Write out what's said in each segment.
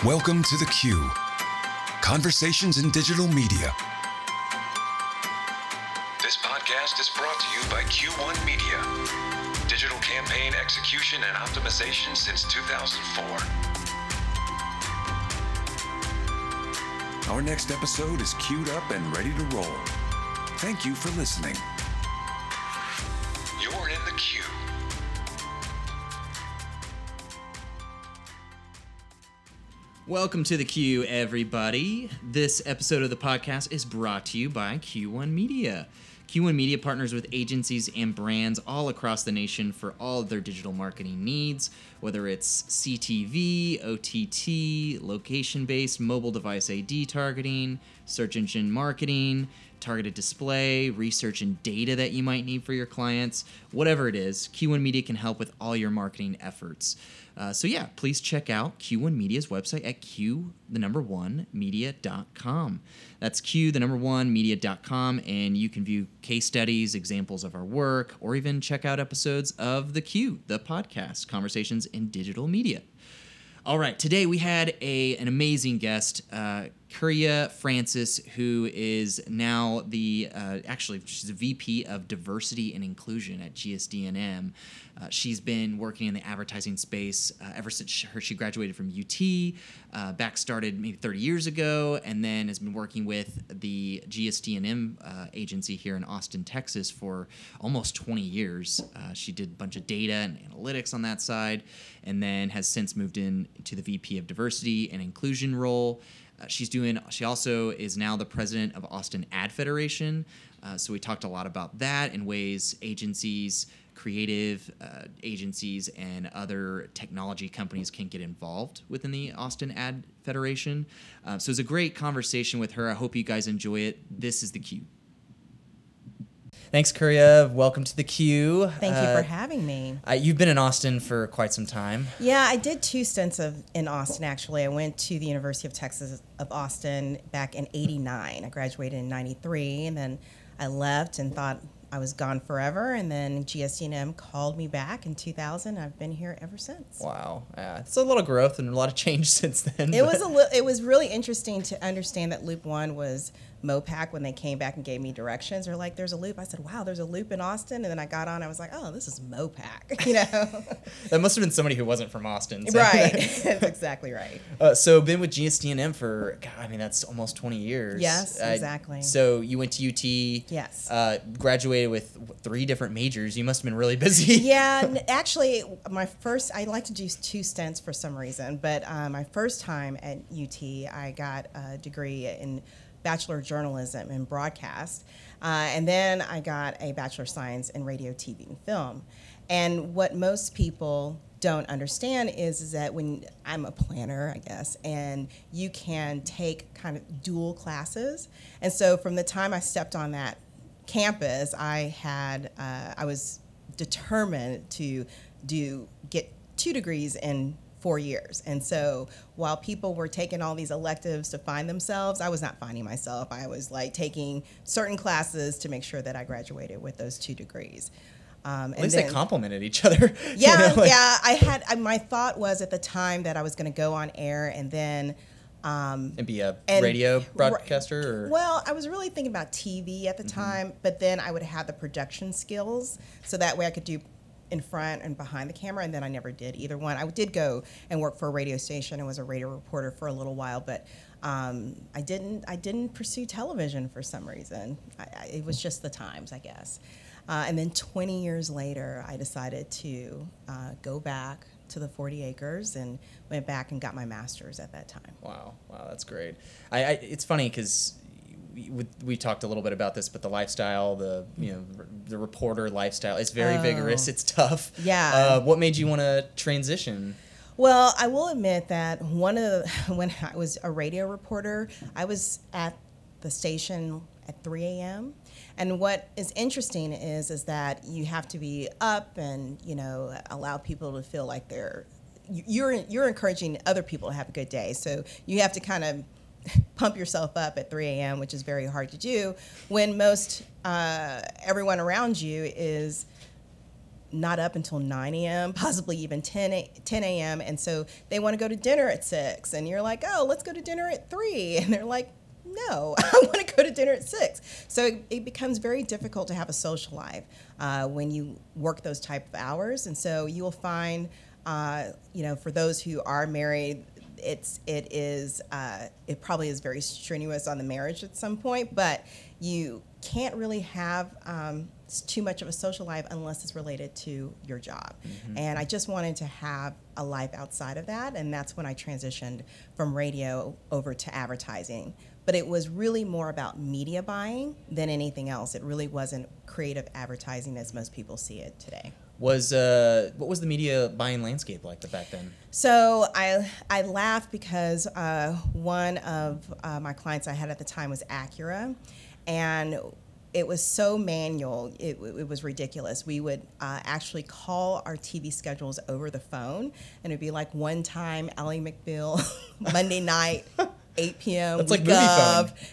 Welcome to The Q Conversations in Digital Media. This podcast is brought to you by Q1 Media. Digital campaign execution and optimization since 2004. Our next episode is queued up and ready to roll. Thank you for listening. You're in the queue. Welcome to the Q, everybody. This episode of the podcast is brought to you by Q1 Media. Q1 Media partners with agencies and brands all across the nation for all of their digital marketing needs, whether it's CTV, OTT, location based mobile device AD targeting, search engine marketing, targeted display, research and data that you might need for your clients, whatever it is, Q1 Media can help with all your marketing efforts. Uh, so yeah, please check out Q1 Media's website at q the number one media.com. That's q the number one media.com, and you can view case studies, examples of our work, or even check out episodes of the Q, the podcast, Conversations in Digital Media. All right, today we had a an amazing guest, uh, Kirya Francis, who is now the uh, actually she's a VP of Diversity and Inclusion at GSD&M. Uh, she's been working in the advertising space uh, ever since she, her, she graduated from UT. Uh, back started maybe 30 years ago, and then has been working with the GSD&M uh, agency here in Austin, Texas, for almost 20 years. Uh, she did a bunch of data and analytics on that side, and then has since moved in to the VP of Diversity and Inclusion role. Uh, she's doing. She also is now the president of Austin Ad Federation. Uh, so we talked a lot about that and ways agencies, creative uh, agencies, and other technology companies can get involved within the Austin Ad Federation. Uh, so it was a great conversation with her. I hope you guys enjoy it. This is the Q. Thanks, Kirya. Welcome to the queue. Thank you Uh, for having me. uh, you've been in Austin for quite some time. Yeah, I did two stints of in Austin actually. I went to the University of Texas of Austin back in 89. I graduated in 93 and then I left and thought I was gone forever and then GSD&M called me back in 2000. I've been here ever since. Wow, yeah, it's a little growth and a lot of change since then. It was a li- it was really interesting to understand that Loop 1 was Mopac when they came back and gave me directions. They're like, there's a loop. I said, wow, there's a loop in Austin. And then I got on, I was like, oh, this is Mopac, you know? that must have been somebody who wasn't from Austin. so- right. That's exactly right. Uh, so been with GSD&M for God, I mean that's almost twenty years. Yes, Uh, exactly. So you went to UT. Yes. Uh, graduated with three different majors. You must have been really busy. yeah, n- actually, my first, I like to do two stints for some reason, but uh, my first time at UT, I got a degree in Bachelor of Journalism and Broadcast. Uh, and then I got a Bachelor of Science in Radio, TV, and Film. And what most people don't understand is, is that when I'm a planner, I guess, and you can take kind of dual classes. And so from the time I stepped on that campus, I had uh, I was determined to do get two degrees in four years. And so while people were taking all these electives to find themselves, I was not finding myself. I was like taking certain classes to make sure that I graduated with those two degrees. Um, At least they complemented each other. you yeah, know, like- yeah. I had I, my thought was at the time that I was going to go on air and then. Um, And be a and- radio broadcaster. Or, well, I was really thinking about TV at the Mm-hmm. time, but then I would have the production skills, so that way I could do in front and behind the camera. And then I never did either one. I did go and work for a radio station and was a radio reporter for a little while, but um, I didn't. I didn't pursue television for some reason. I, I, it was just the times, I guess. Uh, and then 20 years later, I decided to uh, go back to the 40 acres and went back and got my master's at that time. Wow, wow, that's great. I, I it's funny because we, we- talked a little bit about this, but the lifestyle, the you know, r- the reporter lifestyle, it's very Oh. vigorous. It's tough. Yeah. Uh, what made you want to transition? Well, I will admit that one of the, when I was a radio reporter, I was at the station at 3 a.m. And what is interesting is is that you have to be up and you know allow people to feel like they're you're you're encouraging other people to have a good day. So you have to kind of pump yourself up at 3 a.m., which is very hard to do when most uh, everyone around you is not up until 9 a.m., possibly even 10, a, 10 a.m. And so they want to go to dinner at 6. And you're like, oh, let's go to dinner at 3. And they're like, no, I want to go to dinner at 6. So it, it becomes very difficult to have a social life uh, when you work those type of hours. And so you will find, uh, you know, for those who are married, it's it is uh, it probably is very strenuous on the marriage at some point, but you can't really have um, too much of a social life unless it's related to your job. Mm-hmm. And I just wanted to have a life outside of that, and that's when I transitioned from radio over to advertising. But it was really more about media buying than anything else. It really wasn't creative advertising as most people see it today was uh, what was the media buying landscape like back then? So I I laugh because uh, one of uh, my clients I had at the time was Acura, and it was so manual it, it was ridiculous we would uh, actually call our tv schedules over the phone and it'd be like one time Ally McBeal monday night 8 p.m. That's like.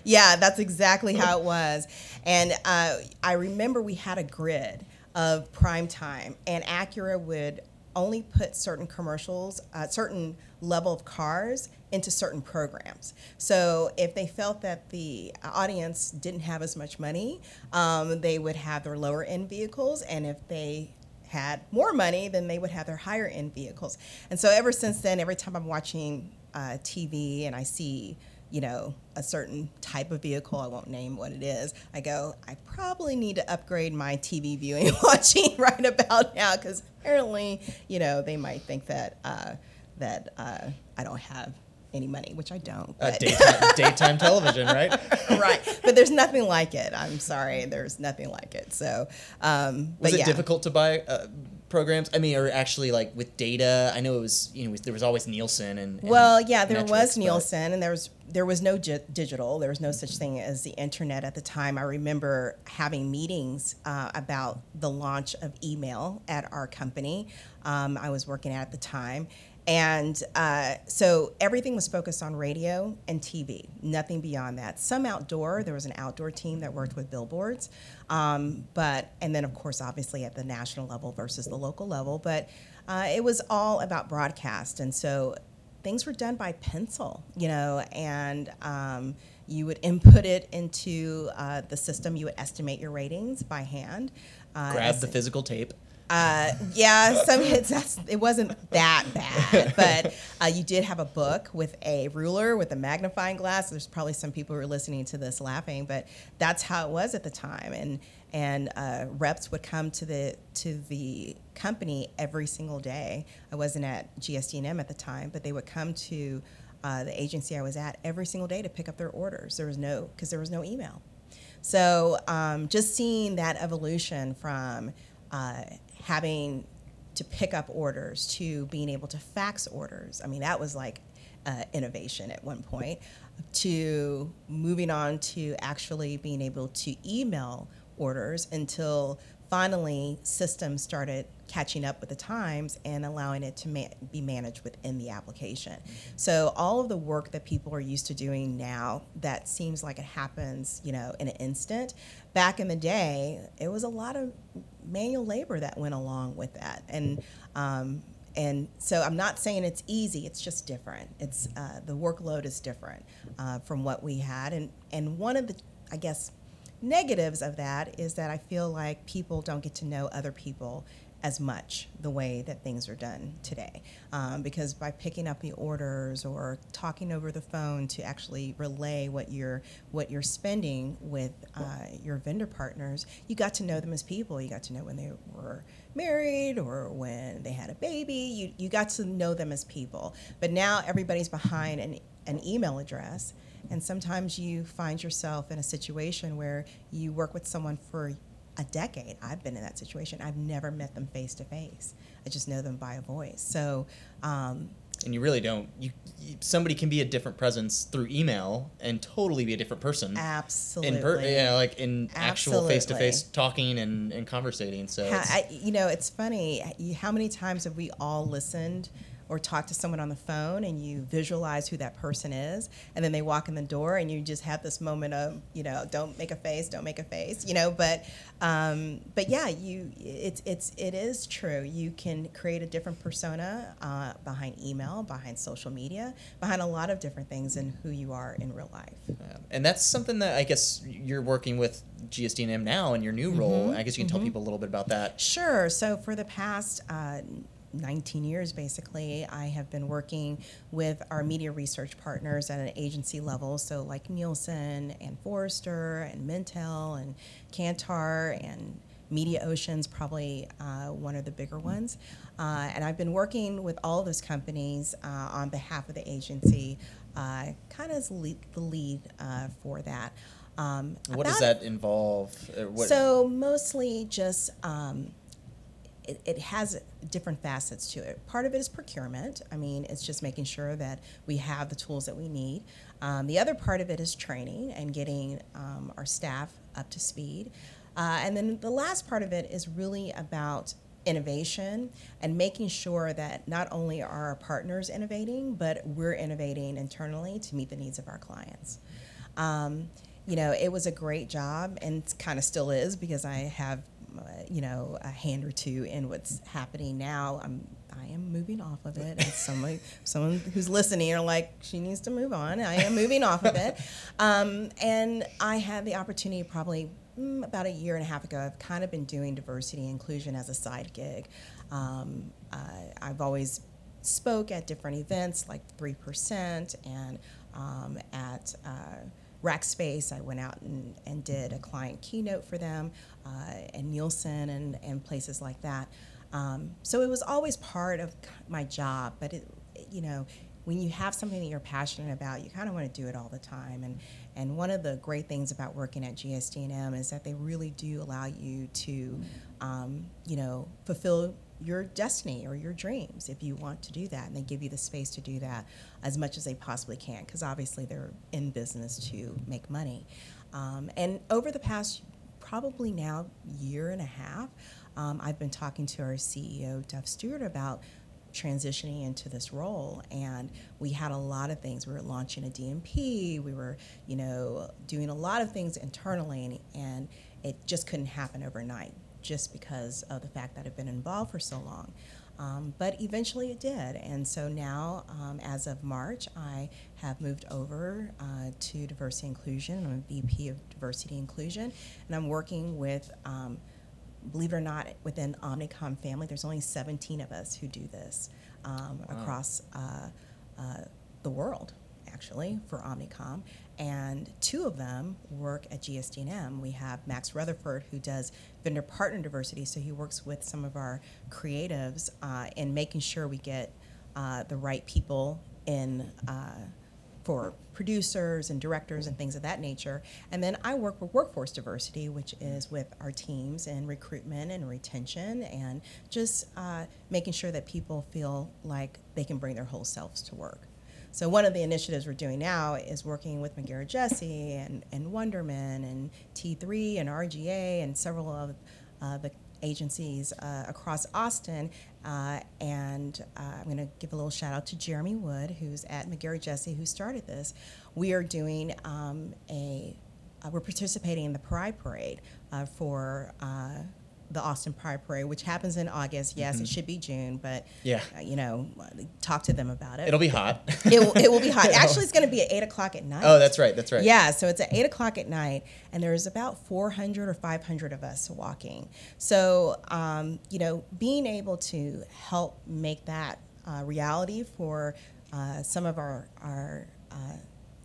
Yeah, that's exactly how it was. And uh, I remember we had a grid, of prime time, and Acura would only put certain commercials, uh, certain level of cars into certain programs. So if they felt that the audience didn't have as much money, um, they would have their lower end vehicles, and if they had more money, then they would have their higher end vehicles. And so ever since then, every time I'm watching uh, TV and I see you know, a certain type of vehicle, I won't name what it is, I go, I probably need to upgrade my TV viewing watching right about now because apparently, you know, they might think that uh, that uh, I don't have any money, which I don't. Uh, daytime, daytime television, right? right, but there's nothing like it. I'm sorry, there's nothing like it. So, um, was it yeah. difficult to buy? Uh, programs? I mean, or actually like with data? I know it was you know there was always Nielsen and, and well, yeah, there metrics, was Nielsen, and there was there was no gi- digital. There was no such thing as the internet at the time. I remember having meetings uh, about the launch of email at our company um, I was working at at the time, and uh, so everything was focused on radio and TV, nothing beyond that. Some outdoor, there was an outdoor team that worked with billboards, um, but, and then of course, obviously at the national level versus the local level, but uh, it was all about broadcast. And so things were done by pencil, you know, and um, you would input it into uh, the system, you would estimate your ratings by hand. Uh, Grab the physical tape. Uh, yeah, some hits. That's, it wasn't that bad, but uh, you did have a book with a ruler with a magnifying glass. There's probably some people who are listening to this laughing, but that's how it was at the time. And and uh, reps would come to the to the company every single day. I wasn't at GSD&M at the time, but they would come to uh, the agency I was at every single day to pick up their orders. There was no because there was no email. So um, just seeing that evolution from uh, having to pick up orders to being able to fax orders. I mean, that was like uh, innovation at one point. To moving on to actually being able to email orders until finally systems started catching up with the times and allowing it to ma- be managed within the application. So all of the work that people are used to doing now that seems like it happens, you know, in an instant, back in the day, it was a lot of manual labor that went along with that. And um, and so I'm not saying it's easy. It's just different. It's uh, the workload is different uh, from what we had. And and one of the I guess negatives of that is that I feel like people don't get to know other people as much the way that things are done today. Um, because by picking up the orders or talking over the phone to actually relay what you're what you're spending with uh, your vendor partners, you got to know them as people. You got to know when they were married or when they had a baby. You you got to know them as people. But now everybody's behind an an email address. And sometimes you find yourself in a situation where you work with someone for a decade. I've been in that situation. I've never met them face to face. I just know them by a voice. So, um, and you really don't. You, you, somebody can be a different presence through email and totally be a different person. Absolutely. In per, know, like in Absolutely. actual face to face talking and, and conversating. So how, I, you know, it's funny. How many times have we all listened or talk to someone on the phone and you visualize who that person is, and then they walk in the door and you just have this moment of, you know, don't make a face, don't make a face, you know. But, um, but yeah, you, it's it's it is true. You can create a different persona uh, behind email, behind social media, behind a lot of different things in who you are in real life. Yeah. And that's something that I guess you're working with GSD&M now in your new role. I guess you can tell people a little bit about that. Sure. So for the past uh, 19 years, basically, I have been working with our media research partners at an agency level. So like Nielsen and Forrester and Mintel and Kantar and Media Ocean's probably uh, one of the bigger ones. Uh, and I've been working with all those companies uh, on behalf of the agency, uh, kind of as lead, the lead uh, for that. Um, What does that involve? Uh, What, so mostly just um, it, it has different facets to it. Part of it is procurement. I mean, it's just making sure that we have the tools that we need. Um, the other part of it is training and getting um, our staff up to speed. Uh, and then the last part of it is really about innovation and making sure that not only are our partners innovating, but we're innovating internally to meet the needs of our clients. Um, you know, it was a great job and kind of still is because I have, uh, you know, a hand or two in what's happening now. I'm, I am moving off of it. And someone, someone who's listening are like, she needs to move on. I am moving off of it. Um, and I had the opportunity probably mm, about a year and a half ago. I've kind of been doing diversity inclusion as a side gig. Um, uh, I've always spoke at different events like 3% and um, at uh, Rackspace, I went out and, and did a client keynote for them, uh, and Nielsen and, and places like that. Um, so it was always part of my job, but it, you know, when you have something that you're passionate about, you kind of want to do it all the time. And and one of the great things about working at GSD&M is that they really do allow you to, um, you know, fulfill your destiny or your dreams if you want to do that and they give you the space to do that as much as they possibly can because obviously they're in business to make money. Um, and over the past probably now year and a half um, i've been talking to our ceo duff stewart about transitioning into this role and we had a lot of things. We were launching a dmp we were you know doing a lot of things internally and, and it just couldn't happen overnight just because of the fact that I've been involved for so long. Um, but eventually it did. And so now, um, as of March, I have moved over uh, to diversity inclusion. I'm a VP of diversity inclusion, and I'm working with, um, believe it or not, within Omnicom family, there's only 17 of us who do this um, across uh, uh, the world actually for Omnicom, and two of them work at GSD&M. We have Max Rutherford, who does vendor partner diversity, so he works with some of our creatives uh, in making sure we get uh, the right people in. Uh, for producers and directors and things of that nature. And then I work with workforce diversity, which is with our teams in recruitment and retention and just uh, making sure that people feel like they can bring their whole selves to work. So one of the initiatives we're doing now is working with McGarrah Jessee and, and Wunderman and T3 and RGA and several of uh, the agencies uh, across Austin. Uh, and uh, I'm going to give a little shout out to Jeremy Wood, who's at McGarrah Jessee, who started this. We are doing um, a, uh, we're participating in the Pride Parade uh, for the Austin Pride Parade, which happens in August. Yes, it should be June, but Yeah. uh, you know, talk to them about it. It'll be hot. it, will, it will be hot. Actually, it's going to be at eight o'clock at night. oh, that's right. That's right. Yeah, so it's at eight o'clock at night, and there's about 400 or 500 of us walking. So, um, you know, being able to help make that uh, reality for uh, some of our our uh,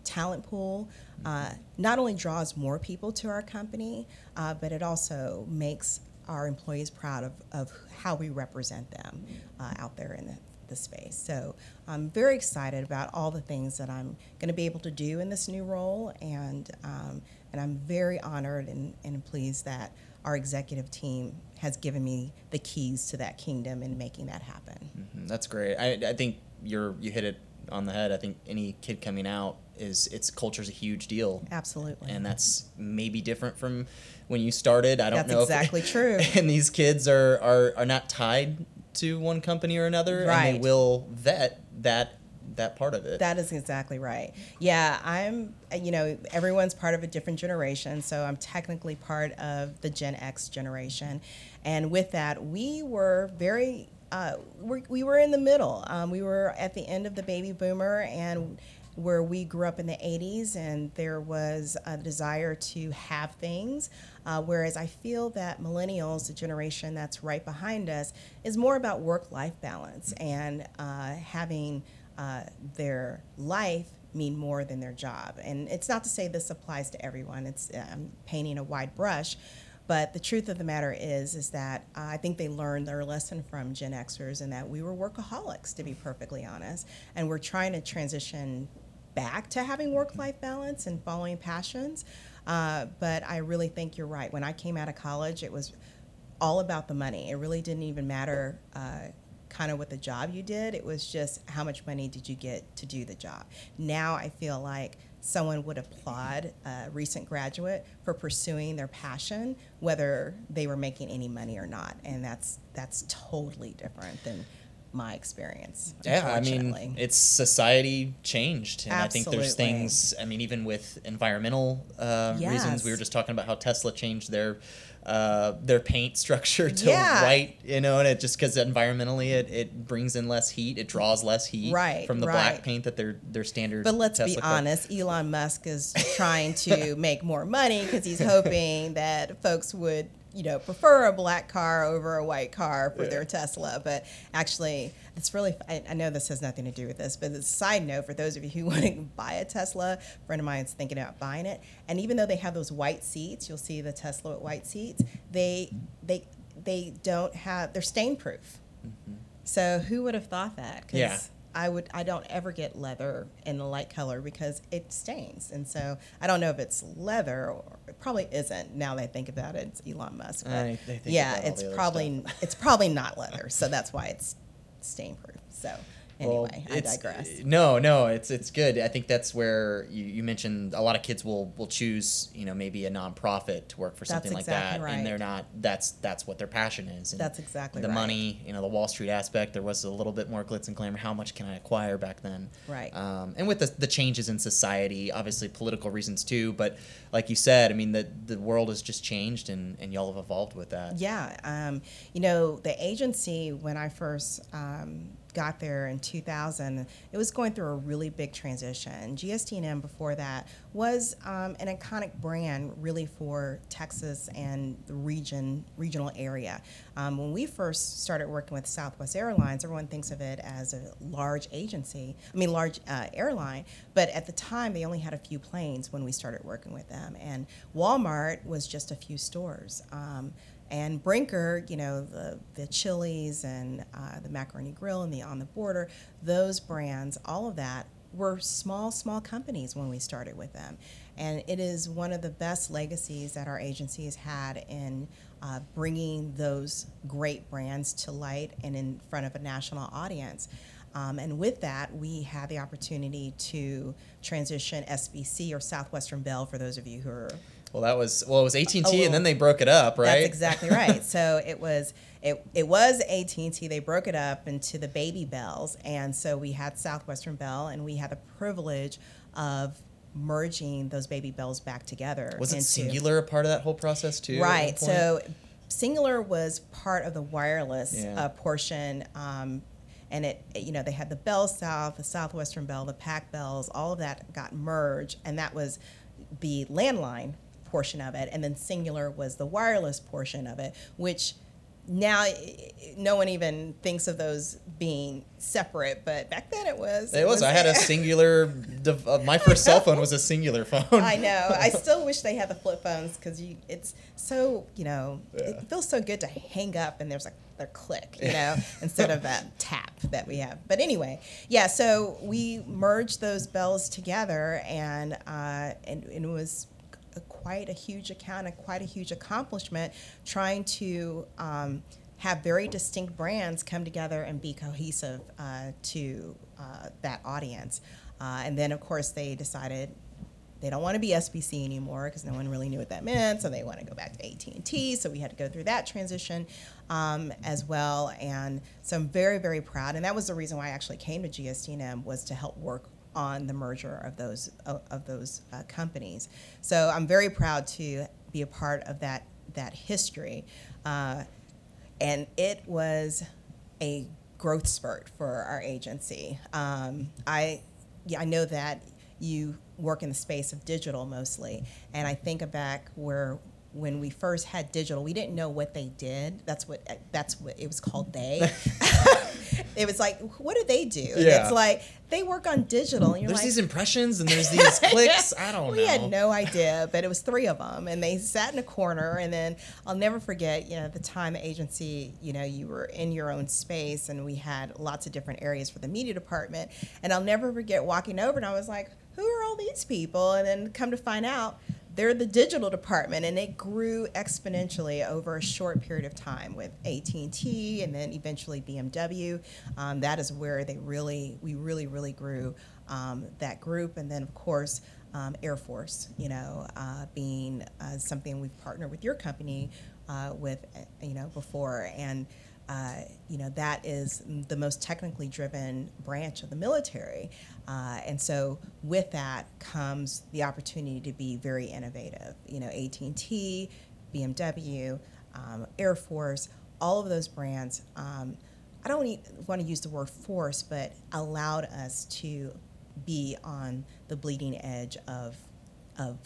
talent pool uh, not only draws more people to our company, uh, but it also makes our employees proud of, of how we represent them uh, out there in the, the space. So I'm very excited about all the things that I'm going to be able to do in this new role, and um, and I'm very honored and, and pleased that our executive team has given me the keys to that kingdom and making that happen. Mhm, That's great. I, I think you're you hit it on the head. I think any kid coming out is its culture's a huge deal. Absolutely. And that's maybe different from when you started. I don't That's know. if- exactly true. And these kids are, are are not tied to one company or another, and Right. they will vet that that part of it. That is exactly right. Yeah, I'm, you know, everyone's part of a different generation. So I'm technically part of the Gen X generation. And with that, we were very, uh, we we were in the middle. Um, we were at the end of the baby boomer and where we grew up in the 80s and there was a desire to have things. Uh, whereas I feel that millennials, the generation that's right behind us, is more about work life balance and uh, having uh, their life mean more than their job. And it's not to say this applies to everyone. It's um, painting a wide brush, but the truth of the matter is, is that uh, I think they learned their lesson from Gen Xers, and that we were workaholics, to be perfectly honest, and we're trying to transition back to having work-life balance and following passions. Uh, but I really think you're right. When I came out of college, it was all about the money. It really didn't even matter uh, kind of what the job you did. It was just how much money did you get to do the job. Now I feel like someone would applaud a recent graduate for pursuing their passion, whether they were making any money or not, and that's that's totally different than my experience. Yeah, I mean, it's society changed, and I think there's things. I mean, even with environmental uh, reasons, we were just talking about how Tesla changed their uh, their paint structure to Yeah. white, you know, and it just because environmentally it, it brings in less heat, it draws less heat Right, from the black paint that their their standard. But let's Tesla be honest, Elon Musk is trying to make more money because he's hoping that folks would, you know, prefer a black car over a white car for their Tesla. But actually, it's really, I, I know this has nothing to do with this, but it's a side note, for those of you who want to buy a Tesla, a friend of mine is thinking about buying it. And even though they have those white seats, you'll see the Tesla with white seats, they, they, they don't have, they're stain proof. Mm-hmm. So who would have thought that? 'Cause Yeah. I would I don't ever get leather in the light color because it stains. And so I don't know if it's leather or it probably isn't now that I think about it. It's Elon Musk. But I- yeah, it's probably it's probably not leather. So that's why it's stain proof. So Well, anyway, I digress. No, no, it's it's good. I think that's where you, you mentioned a lot of kids will will choose, you know, maybe a nonprofit to work for That's something like exactly that, right. and they're not. That's that's what their passion is. And That's exactly the right. money. You know, the Wall Street aspect. There was a little bit more glitz and glamour. How much can I acquire back then? Right. Um, and with the the changes in society, obviously political reasons too. But like you said, I mean, the the world has just changed, and and y'all have evolved with that. Yeah, um, you know, the agency when I first um, got there in 2000, it was going through a really big transition. GSD&M before that was um, an iconic brand really for Texas and the region, regional area. Um, when we first started working with Southwest Airlines, everyone thinks of it as a large agency, I mean, large uh, airline, but at the time they only had a few planes when we started working with them. And Walmart was just a few stores. Um, and Brinker, you know, the, the Chili's and uh, the Macaroni Grill and the On the Border, those brands, all of that were small, small companies when we started with them. And it is one of the best legacies that our agency has had in uh, bringing those great brands to light and in front of a national audience. Um, and with that, we had the opportunity to transition SBC or Southwestern Bell for those of you who are Well, that was well, it was AT and T, and then they broke it up, right? that's exactly right. so it was it it was AT and T. They broke it up into the baby bells, and so we had Southwestern Bell, and we had the privilege of merging those baby bells back together. was it into- Cingular a part of that whole process too? Right. So Cingular was part of the wireless Yeah. uh, portion. Um, and it, it- you know, they had the Bell South, the Southwestern Bell, the Pac Bells, all of that got merged, and that was the landline portion of it, and then Cingular was the wireless portion of it, which now i- i- no one even thinks of those being separate, but back then it was. It was. I had a Cingular. dev- Uh, my first cell phone was a Cingular phone. I know. I still wish they had the flip phones because you, it's so you know, Yeah. it feels so good to hang up and there's like their click, you know, instead of that tap that we have. But anyway, yeah. So we merged those bells together, and uh, and, and it was quite a huge account and quite a huge accomplishment trying to. Um, have very distinct brands come together and be cohesive uh, to uh, that audience. Uh, and then, of course, they decided they don't want to be SBC anymore because no one really knew what that meant. So they want to go back to AT and T. So we had to go through that transition um, as well. And so I'm very very proud. And that was the reason why I actually came to GSD&M was to help work on the merger of those of, those uh, companies. So I'm very proud to be a part of that that history, uh, and it was a growth spurt for our agency. Um, I yeah, I know that you work in the space of digital mostly, and I think back where when we first had digital, we didn't know what they did. That's what that's what it was called. They. it was like, what do they do? Yeah. It's like they work on digital, There's like, these impressions and there's these clicks. I don't we know. We had no idea, but it was three of them, and they sat in a corner. And then I'll never forget, you know, the time agency, you know, you were in your own space, and we had lots of different areas for the media department. And I'll never forget walking over, and I was like, who are all these people? And then come to find out, they're the digital department, and it grew exponentially over a short period of time with AT and then eventually BMW. Um, that is where they really, we really, really grew um, that group, and then of course. Um, Air Force, you know, uh, being uh, something we've partnered with your company uh, with, you know, before, and uh, you know that is the most technically driven branch of the military, uh, and so with that comes the opportunity to be very innovative. You know, AT and T, BMW, um, Air Force, all of those brands. Um, I don't want to use the word force, but allowed us to be on the bleeding edge of of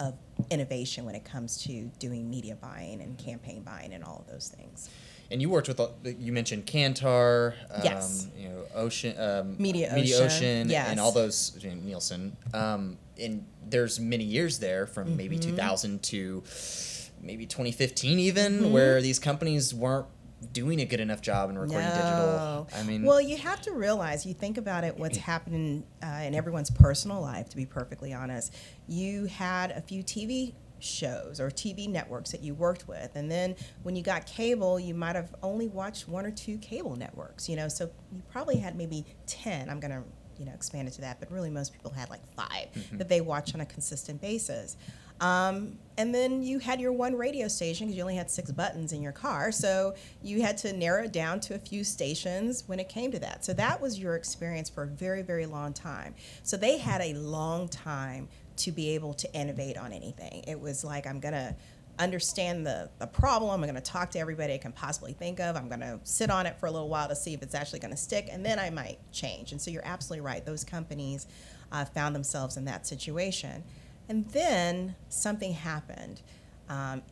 of innovation when it comes to doing media buying and campaign buying and all of those things. And you worked with uh, you mentioned Kantar, um, Yes. you know Ocean, um, Media Media Ocean, Ocean, yes. and all those you know, Nielsen. Um, and there's many years there from maybe Mm-hmm. 2000 to maybe 2015 even, Mm-hmm. where these companies weren't doing a good enough job in recording digital. I mean, well, you have to realize, you think about it, what's happening uh, in everyone's personal life, to be perfectly honest. You had a few TV shows or TV networks that you worked with. And then when you got cable, you might have only watched one or two cable networks, you know, so you probably had maybe 10. I'm going to, you know, expand it to that, but really most people had like 5 that they watch on a consistent basis. Um, and then you had your one radio station because you only had six buttons in your car. So you had to narrow it down to a few stations when it came to that. So that was your experience for a very, very long time. So they had a long time to be able to innovate on anything. It was like, I'm going to understand the, the problem. I'm going to talk to everybody I can possibly think of. I'm going to sit on it for a little while to see if it's actually going to stick, and then I might change. And so you're absolutely right. Those companies uh, found themselves in that situation. And then something happened. Um,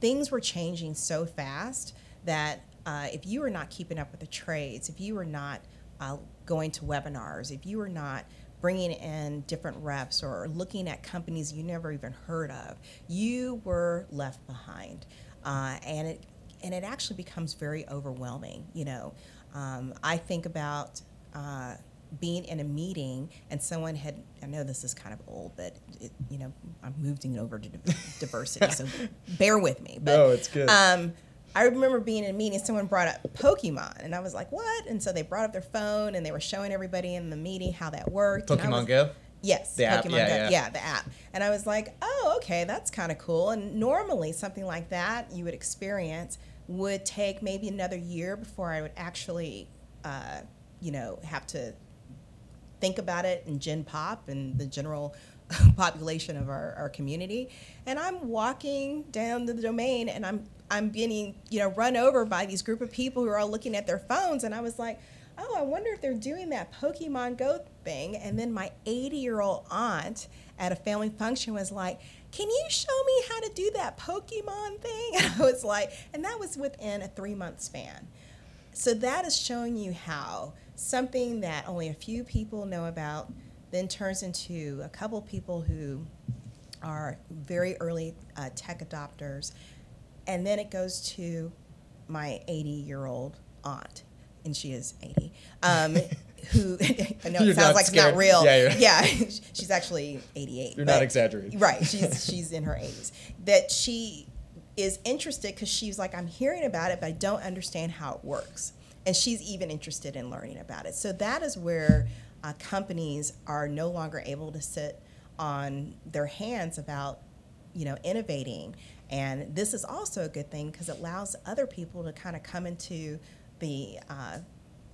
things were changing so fast that uh, if you were not keeping up with the trades, if you were not uh, going to webinars, if you were not bringing in different reps or looking at companies you never even heard of, you were left behind, uh, and it and it actually becomes very overwhelming. You know, um, I think about. Uh, being in a meeting and someone had I know this is kind of old, but it, you know I'm moving over to diversity, so bear with me. But, No, it's good. Um, I remember being in a meeting, someone brought up Pokemon, and I was like, "What?" And so they brought up their phone and they were showing everybody in the meeting how that worked. Pokemon was- Go. Yes, The app, Pokemon yeah, Go. yeah. Yeah, the app. And I was like, oh, okay, that's kind of cool. And normally, something like that you would experience would take maybe another year before I would actually, uh, you know, have to think about it and Gen Pop and the general population of our, our community. And I'm walking down the domain and I'm I'm getting, you know, run over by these group of people who are all looking at their phones. And I was like, oh, I wonder if they're doing that Pokemon Go thing. And then my 80 year old aunt at a family function was like, can you show me how to do that Pokemon thing? And I was like, and that was within a three month span. So that is showing you how something that only a few people know about then turns into a couple people who are very early uh, tech adopters, and then it goes to my 80 year old aunt, and she is 80. Um, who I know You're it sounds like it's not real. Yeah, yeah, she's actually 88. You're not exaggerating. Right. She's she's in her 80s. That she is interested because she's like, I'm hearing about it, but I don't understand how it works. And she's even interested in learning about it. So that is where uh, companies are no longer able to sit on their hands about you know innovating. And this is also a good thing because it allows other people to kind of come into the uh,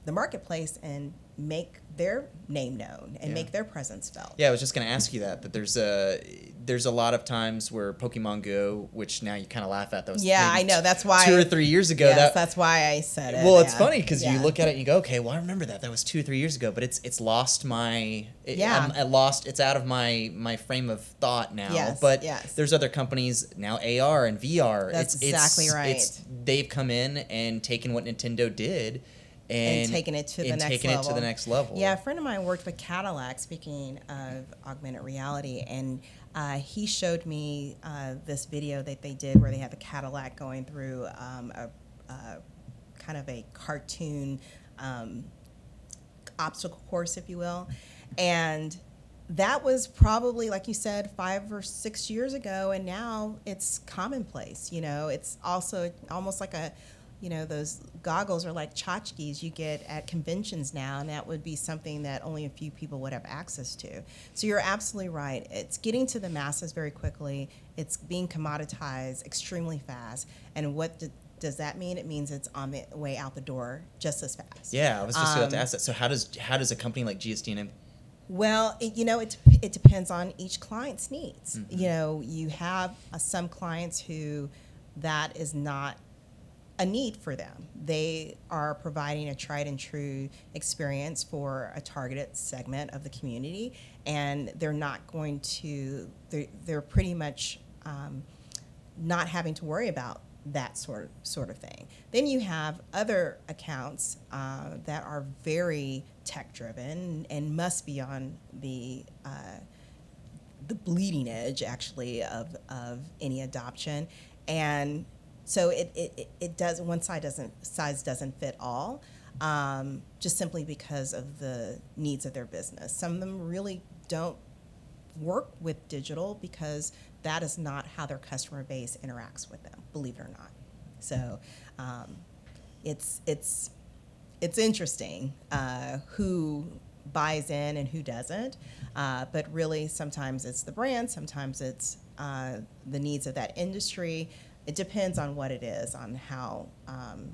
the marketplace and make their name known and Yeah. make their presence felt Yeah, I was just gonna ask you that. That there's a there's a lot of times where Pokemon Go, which now you kind of laugh at those. Yeah, I know. That's why- two or three years ago. yes, that that's why I said it. well, it's yeah. funny because you look at it and you go, okay, well, I remember that. That was two or three years ago, but it's it's lost my it, Yeah. I lost. It's out of my my frame of thought now. Yes, but yes. there's other companies now AR and VR. That's it's, exactly it's, right. It's they've come in and taken what Nintendo did. And, and taking it to the next taking level. it to the next level. Yeah, a friend of mine worked with Cadillac. Speaking of augmented reality, and uh, he showed me uh, this video that they did where they had the Cadillac going through um, a, a kind of a cartoon um, obstacle course, if you will, and that was probably like you said five or six years ago and now it's commonplace you know it's also almost like a you know those goggles are like tchotchkes you get at conventions now and that would be something that only a few people would have access to. So you're absolutely right. It's getting to the masses very quickly. It's being commoditized extremely fast. And what d- does that mean? It means it's on the way out the door just as fast. Yeah, I was just about to Um, ask that. So how does how does a company like GSD&M Well, it, you know, it, it depends on each client's needs. You know, you have uh, some clients who that is not a need for them. They are providing a tried and true experience for a targeted segment of the community, and they're not going to, they're, they're pretty much um, not having to worry about that sort of sort of thing. Then you have other accounts uh, that are very tech driven and must be on the uh, the bleeding edge actually of, of any adoption and so it, it, it- does one side doesn't size doesn't fit all um, just simply because of the needs of their business some of them really don't work with digital because that is not how their customer base interacts with them believe it or not so um, it's it's it's interesting uh, who buys in and who doesn't. Uh, but really, sometimes it's the brand, sometimes it's uh, the needs of that industry. It depends on what it is, on how um,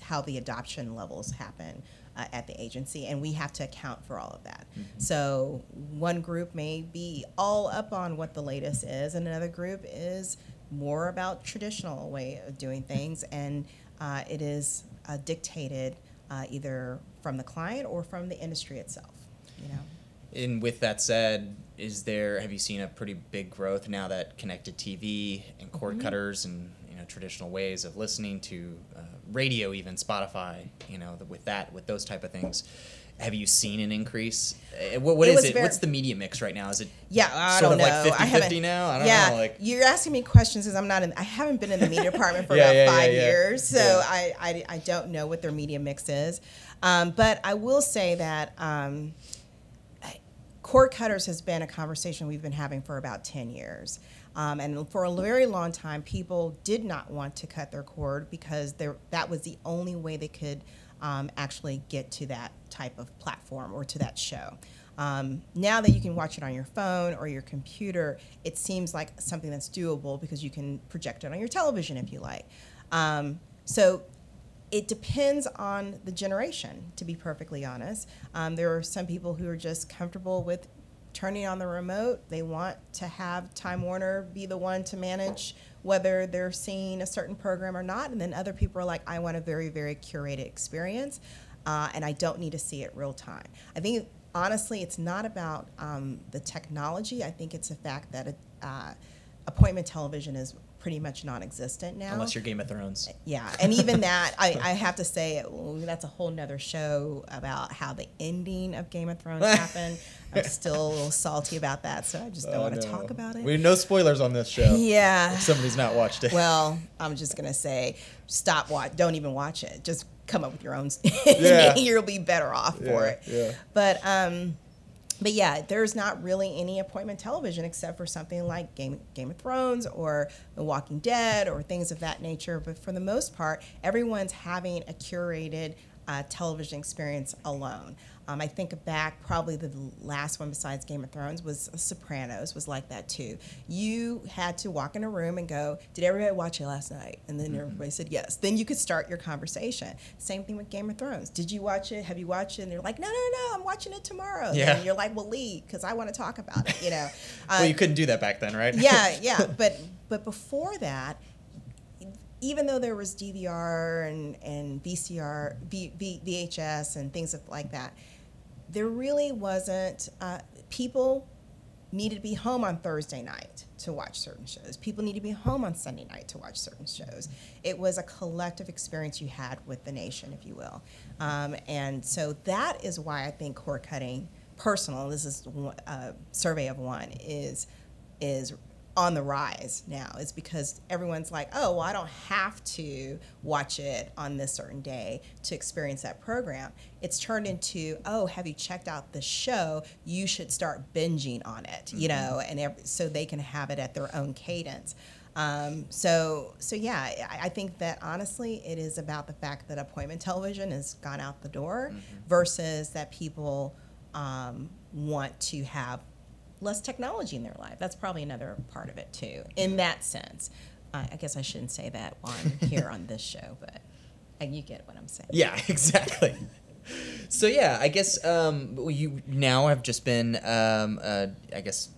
how the adoption levels happen uh, at the agency, and we have to account for all of that. So one group may be all up on what the latest is, and another group is more about traditional way of doing things, and uh, it is uh, dictated uh, either from the client or from the industry itself. You know. And with that said, is there have you seen a pretty big growth now that connected TV and cord Mm-hmm. cutters and you know traditional ways of listening to uh, radio, even Spotify, you know, with that with those type of things, have you seen an increase? Uh, What, what It is it? very- What's the media mix right now? Is it Yeah, I sort don't of know. like 50 I haven't 50 now? I don't yeah, know. Like you're asking me questions because I'm not in. I haven't been in the media department for Yeah, about yeah, yeah, five yeah. years, so. I, I I don't know what their media mix is. Um, but I will say that um, cord cutters has been a conversation we've been having for about 10 years. Um, and for a very long time, people did not want to cut their cord because that was the only way they could um, actually get to that type of platform or to that show. Um, now that you can watch it on your phone or your computer, it seems like something that's doable because you can project it on your television if you like. Um, so it depends on the generation, to be perfectly honest. Um, there are some people who are just comfortable with turning on the remote. They want to have Time Warner be the one to manage whether they're seeing a certain program or not. And then other people are like, I want a very, very curated experience, uh, and I don't need to see it real time. I think, honestly, it's not about um, the technology. I think it's the fact that it, uh, appointment television is pretty much non-existent now. unless you're Game of Thrones. Yeah, and even that, I, I have to say, well, that's a whole nother show about how the ending of Game of Thrones happened. I'm still a little salty about that, so I just don't want to talk about it. We no spoilers on this show. yeah. If somebody's not watched it. Well, I'm just gonna say, stop watch. Don't even watch it. Just come up with your own. Yeah. You'll be better off for it. yeah. But um, but yeah, there's not really any appointment television except for something like Game Game of Thrones or The Walking Dead or things of that nature. But for the most part, everyone's having a curated uh, television experience alone. Um, I think back, probably the last one besides Game of Thrones was Sopranos, was like that too. You had to walk in a room and go, Did everybody watch it last night? And then everybody said yes. Then you could start your conversation. Same thing with Game of Thrones. Did you watch it? Have you watched it? And they're like, No, no, no, I'm watching it tomorrow. Yeah. And you're like, Well, leave, because I want to talk about it, you know. well, Uh, you couldn't do that back then, right? yeah, yeah. But but before that, even though there was DVR and and VCR, v, v, VHS, and things like that, there really wasn't. Uh, people needed to be home on Thursday night to watch certain shows. People need to be home on Sunday night to watch certain shows. It was a collective experience you had with the nation, if you will. Um, and so that is why I think cord cutting, personal, this is a survey of one, is is on the rise now is because everyone's like, oh, well, I don't have to watch it on this certain day to experience that program. It's turned into, oh, have you checked out the show? You should start binging on it, you know, and ev- so they can have it at their own cadence. Um, so, so yeah, I, I think that honestly, it is about the fact that appointment television has gone out the door versus that people um, want to have less technology in their life. That's probably another part of it too. In that sense, I I guess I shouldn't say that on here on this show, but uh, you get what I'm saying. Yeah, exactly. So yeah, I guess um, you now have just been, um, uh, I guess,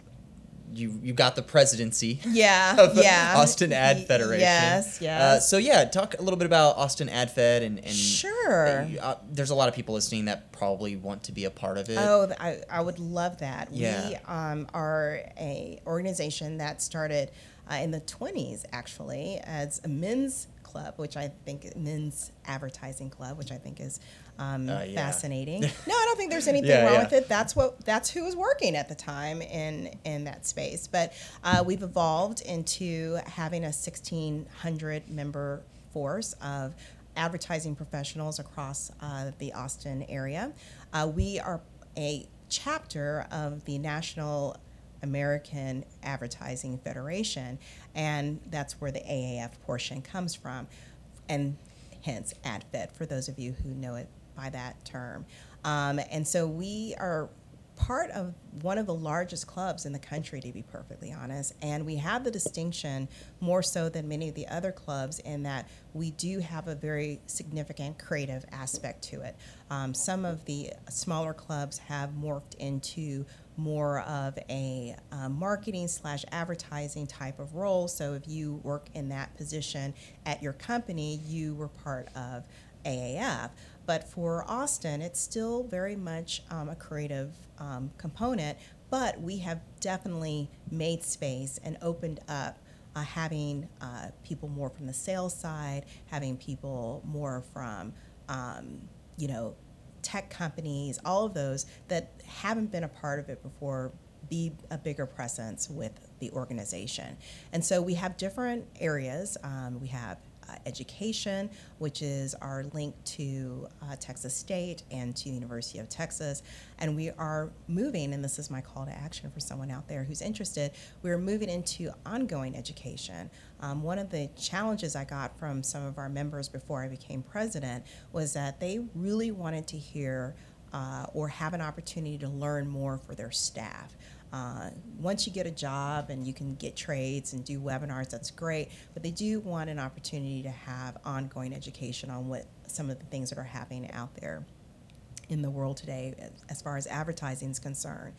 you you got the presidency. Yeah, Of yeah. Austin Ad Federation. Yes, Uh, so yeah, talk a little bit about Austin Ad Fed and, and Sure. Uh, there's a lot of people listening that probably want to be a part of it. Oh, I, I would love that. We Yeah. um, are a organization that started uh, in the 20s, actually, as a men's club, which I think men's advertising club, which I think is um, Uh, yeah. fascinating. no, I don't think there's anything Yeah, wrong yeah. with it. That's what that's who was working at the time in in that space. But uh, we've evolved into having a 1,600 member force of advertising professionals across uh, the Austin area. Uh, we are a chapter of the National American Advertising Federation, and that's where the AAF portion comes from, and hence AdFed for those of you who know it by that term. Um, and so we are part of one of the largest clubs in the country, to be perfectly honest. And we have the distinction more so than many of the other clubs in that we do have a very significant creative aspect to it. Um, some of the smaller clubs have morphed into more of a uh, marketing slash advertising type of role. So if you work in that position at your company, you were part of AAF. But for Austin, it's still very much um, a creative um, component, but we have definitely made space and opened up. Uh, having uh, people more from the sales side, having people more from, um, you know, tech companies, all of those that haven't been a part of it before be a bigger presence with the organization. And so we have different areas. Um, we have education, which is our link to uh, Texas State and to the University of Texas. And we are moving, and this is my call to action for someone out there who's interested, we're moving into ongoing education. Um, one of the challenges I got from some of our members before I became president was that they really wanted to hear uh, or have an opportunity to learn more for their staff. Uh, once you get a job and you can get trades and do webinars, that's great. But they do want an opportunity to have ongoing education on what some of the things that are happening out there in the world today as- as far as advertising is concerned.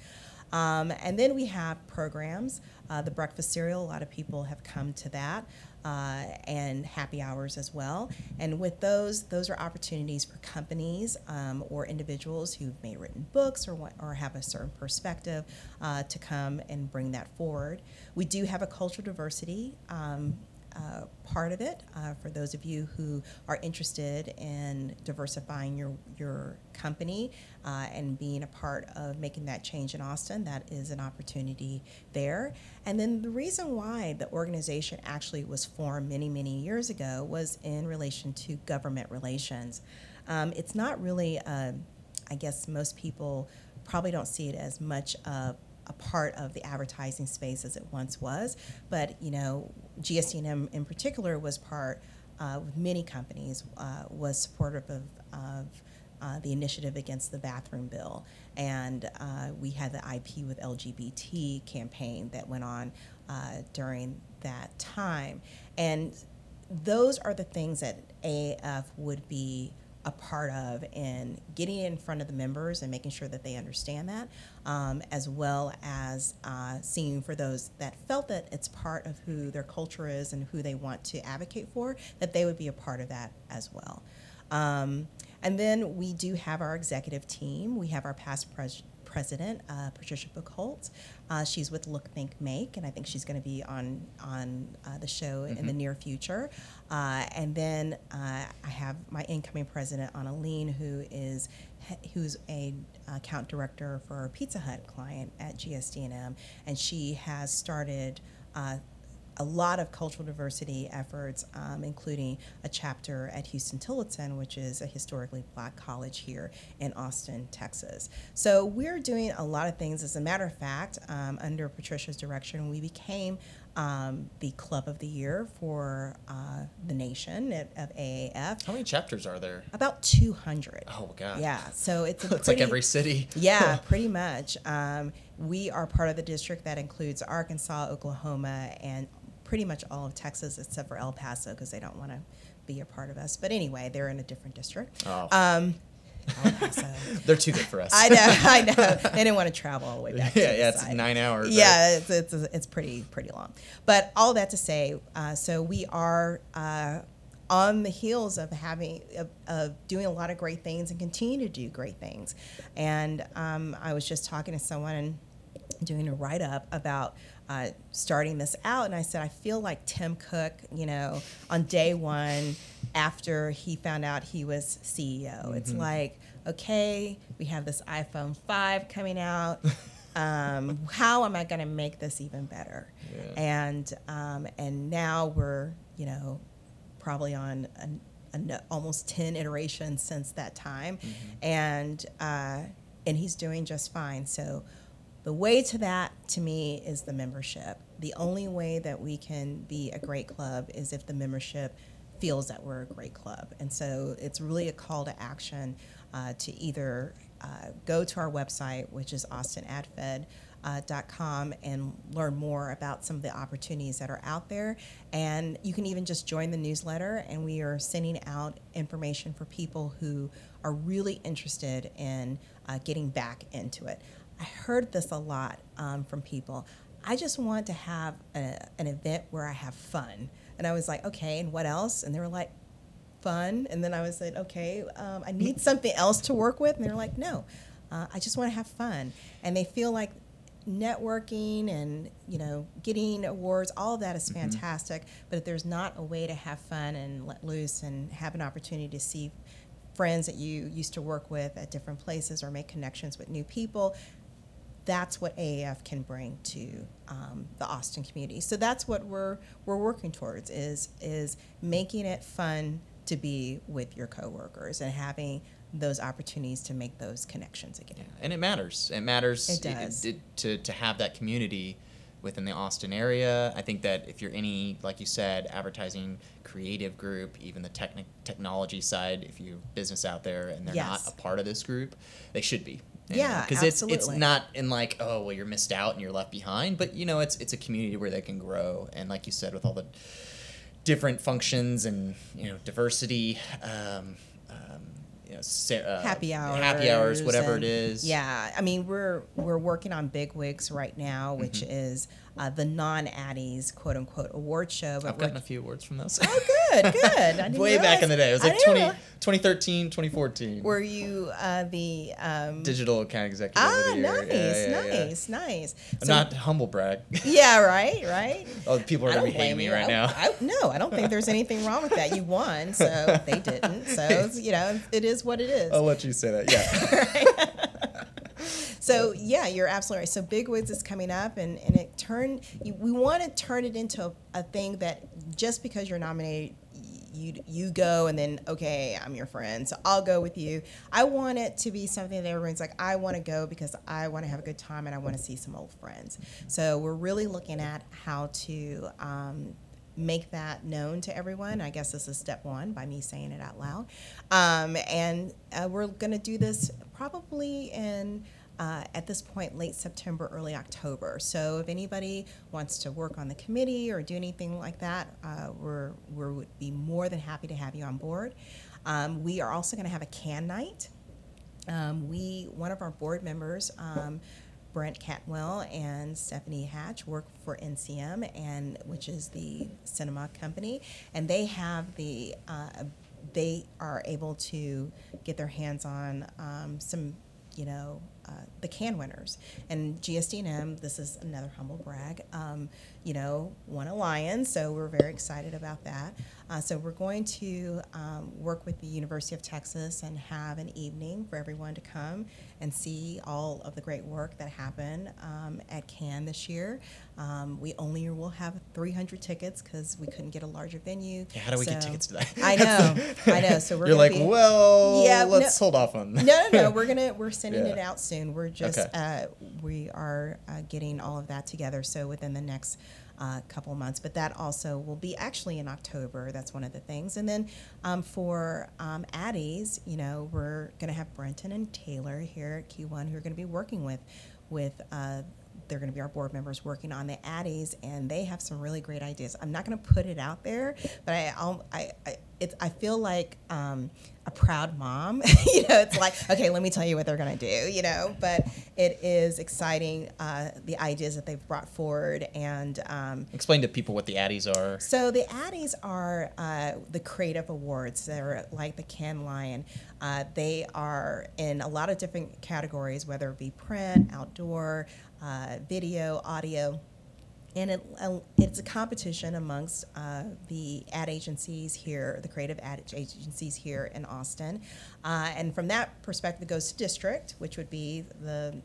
Um, and then we have programs. Uh, the breakfast cereal, a lot of people have come to that, uh, and happy hours as well. And with those, those are opportunities for companies um, or individuals who've may written books or want, or have a certain perspective uh, to come and bring that forward. We do have a cultural diversity. Um, uh, part of it uh, for those of you who are interested in diversifying your your company uh, and being a part of making that change in Austin. That is an opportunity there. And then the reason why the organization actually was formed many many years ago was in relation to government relations. Um, it's not really, uh, I guess, most people probably don't see it as much of a part of the advertising space as it once was. But you know, GSD&M in particular was part uh, with many companies uh, was supportive of, of uh, the initiative against the bathroom bill, and uh, we had the IP with LGBT campaign that went on uh, during that time, and those are the things that AAF would be a part of in getting in front of the members and making sure that they understand that, um, as well as uh, seeing for those that felt that it's part of who their culture is and who they want to advocate for, that they would be a part of that as well. Um, and then we do have our executive team. We have our past pres- president, uh, Patricia Buchholz. Uh, she's with Look, Think, Make, and I think she's going to be on on uh, the show in the near future. Uh, and then uh, I have my incoming president, Annalene, who is who's a account director for our Pizza Hut client at GSD&M, and she has started uh, a lot of cultural diversity efforts, um, including a chapter at Huston Tillotson, which is a historically black college here in Austin, Texas. So we're doing a lot of things. As a matter of fact, um, under Patricia's direction, we became um, the club of the year for uh, the nation at, of AAF. How many chapters are there? About 200. Oh, God. Yeah, so it's a It's like every city. yeah, pretty much. Um, we are part of the district that includes Arkansas, Oklahoma, and pretty much all of Texas except for El Paso because they don't want to be a part of us. But anyway, they're in a different district. Oh. Um, They're too good for us. I know, I know. They didn't want to travel all the way back. yeah, yeah, it's side. nine hours. right? Yeah, it's, it's it's pretty pretty long. But all that to say, uh, so we are uh, on the heels of having of, of doing a lot of great things and continue to do great things. And um, I was just talking to someone and doing a write up about uh, starting this out, and I said I feel like Tim Cook, you know, on day one after he found out he was CEO. It's like, okay, we have this iPhone five coming out. Um, how am I going to make this even better? Yeah. And um, and now we're you know probably on almost 10 iterations since that time and uh, and he's doing just fine so the way to that to me is the membership the only way that we can be a great club is if the membership feels that we're a great club and so it's really a call to action uh, to either uh, go to our website which is austinadfed uh, and learn more about some of the opportunities that are out there. And you can even just join the newsletter, and we are sending out information for people who are really interested in uh, getting back into it. I heard this a lot um, from people. I just want to have a, an event where I have fun. And I was like, okay, and what else? And they were like, fun. And then I was like, okay, um, I need something else to work with. And they're like, no, uh, I just want to have fun. And they feel like networking and you know getting awards all of that is fantastic but if there's not a way to have fun and let loose and have an opportunity to see friends that you used to work with at different places or make connections with new people that's what AAF can bring to um, the Austin community. So that's what we're we're working towards is is making it fun to be with your coworkers and having those opportunities to make those connections again. and it matters. It matters It does. to to have that community within the Austin area. I think that if you're any, like you said, advertising creative group, even the techni- technology side, if you're business out there and they're Yes. not a part of this group, they should be. Yeah, because it's it's not in like oh well you're missed out and you're left behind, but you know it's it's a community where they can grow and like you said with all the different functions and you know diversity. Um, um, you know, uh, happy hours, happy hours, whatever and- it is. Yeah, I mean we're we're working on Big Wigs right now, which Mm-hmm. is uh, the non Addies quote unquote award show. But I've gotten a few awards from those. oh, good, good. Way back in the day. It was like didn't 20, 2013, 2014. Were you uh, the um, Digital account executive ah of the year. nice, Yeah, yeah, yeah. nice, nice. I'm So- not humble brag. yeah, right, right. oh, people are gonna don't be hating me right I- now. I, no, I don't think there's anything wrong with that. You won, so they didn't. So you know, it is what it is. I'll let you say that. Yeah. So yeah, you're absolutely right. So Big Wigs is coming up, and and it turned. We want to turn it into a, a thing that just because you're nominated, you you go and then okay, I'm your friend, so I'll go with you. I want it to be something that everyone's like, I want to go because I want to have a good time and I want to see some old friends. So we're really looking at how to. Um, make that known to everyone. I guess this is step one by me saying it out loud. Um, and uh, we're going to do this probably in. Uh, at this point, late September, early October. So, if anybody wants to work on the committee or do anything like that, uh, we're we would be more than happy to have you on board. Um, we are also going to have a Cannes night. Um, we one of our board members. Um, Brent Catwell and Stephanie Hatch work for NCM, and which is the cinema company, and they have the uh, they are able to get their hands on um, some you know the Cannes winners and GSD&M. This is another humble brag. Um, you know, won a lion, so we're very excited about that. Uh, so we're going to um, work with the University of Texas and have an evening for everyone to come and see all of the great work that happened um, at Cannes this year. Um, we only will have 300 tickets because we couldn't get a larger venue. Yeah, how do we so, get tickets to that? I know, I know. So we're You're like, be, well, Yeah, let's no- hold off on. no, no, no. We're gonna we're sending Yeah. it out soon. We're just Okay. uh, we are uh, getting all of that together. So within the next uh, couple months, but that also will be actually in October. That's one of the things. And then um, for um, Addie's, you know, we're gonna have Brenton and Taylor here at Q1 who are gonna be working with with. Uh, they're going to be our board members working on the Addies, and they have some really great ideas. I'm not going to put it out there, but I, I'll, I, I, it, I feel like um, a proud mom. you know, it's like, okay, let me tell you what they're going to do. You know, but it is exciting uh, the ideas that they've brought forward, and um, Explain to people what the Addies are. so the Addies are uh, the creative awards. They're like the Cannes Lion. Uh, they are in a lot of different categories, whether it be print, outdoor, uh, video, audio. And it, uh, it's a competition amongst uh, the ad agencies here, the creative ad agencies here in Austin. Uh, and from that perspective, it goes to district, which would be the,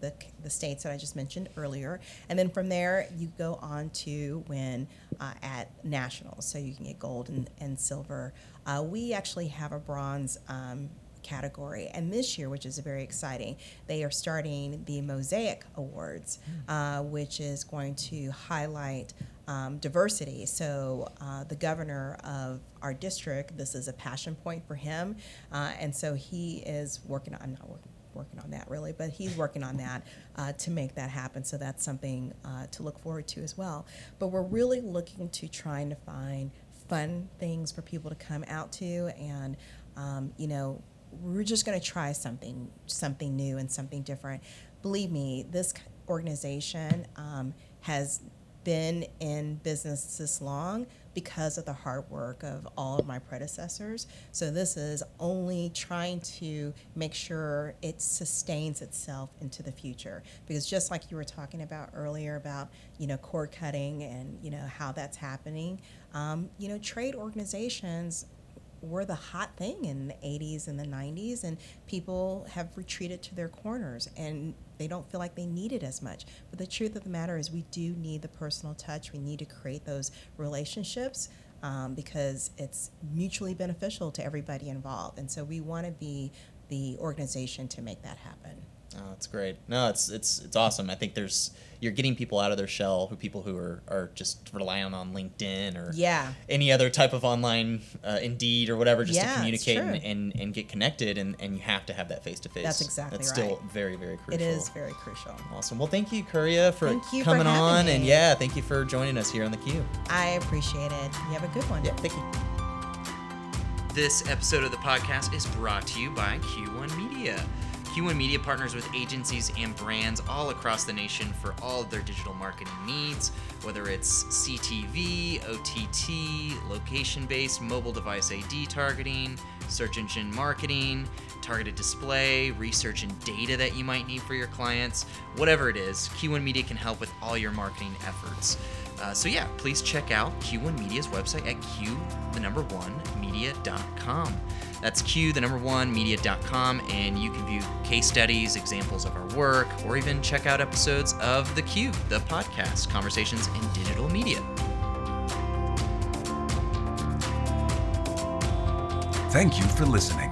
the, the states that I just mentioned earlier. And then from there, you go on to win uh, at nationals. So you can get gold and, and silver. Uh, we actually have a bronze um, category. And this year, which is very exciting, they are starting the Mosaic Awards, uh, which is going to highlight um, diversity. So uh, the governor of our district, this is a passion point for him, uh, and so he is working on. I'm not working. Working on that really, but he's working on that uh, to make that happen. So that's something uh, to look forward to as well. But we're really looking to trying to find fun things for people to come out to, and um, you know, we're just going to try something something new and something different. Believe me this organization um, has been in business this long because of the hard work of all of my predecessors. So this is only trying to make sure it sustains itself into the future. Because just like you were talking about earlier about you know cord cutting and you know how that's happening um, you know trade organizations were the hot thing in the 80s and the 90s and people have retreated to their corners and they don't feel like they need it as much. But the truth of the matter is we do need the personal touch. We need to create those relationships um, because it's mutually beneficial to everybody involved. And so we want to be the organization to make that happen Oh, that's great. No, it's it's it's awesome. I think there's you're getting people out of their shell, who people who are, are just relying on LinkedIn or yeah any other type of online uh, Indeed or whatever just Yeah, to communicate and, and, and get connected and, and you have to have that face to face. That's exactly right. That's still very very crucial. it is very crucial Awesome. Well, thank you, Kirya, for Thank you coming having on, and yeah, thank you for joining us here on the Q. i appreciate it you have a good one Yeah, thank you. This episode of the podcast is brought to you by Q1 Media. Q1 Media partners with agencies and brands all across the nation for all of their digital marketing needs, whether it's CTV, OTT, location based mobile device AD targeting, search engine marketing, targeted display, research and data that you might need for your clients. Whatever it is, Q1 Media can help with all your marketing efforts. Uh, so yeah, please check out Q1 Media's website at q the number one media.com. That's q the number one media.com, and you can view case studies, examples of our work, or even check out episodes of the Q, the podcast, Conversations in Digital Media. Thank you for listening.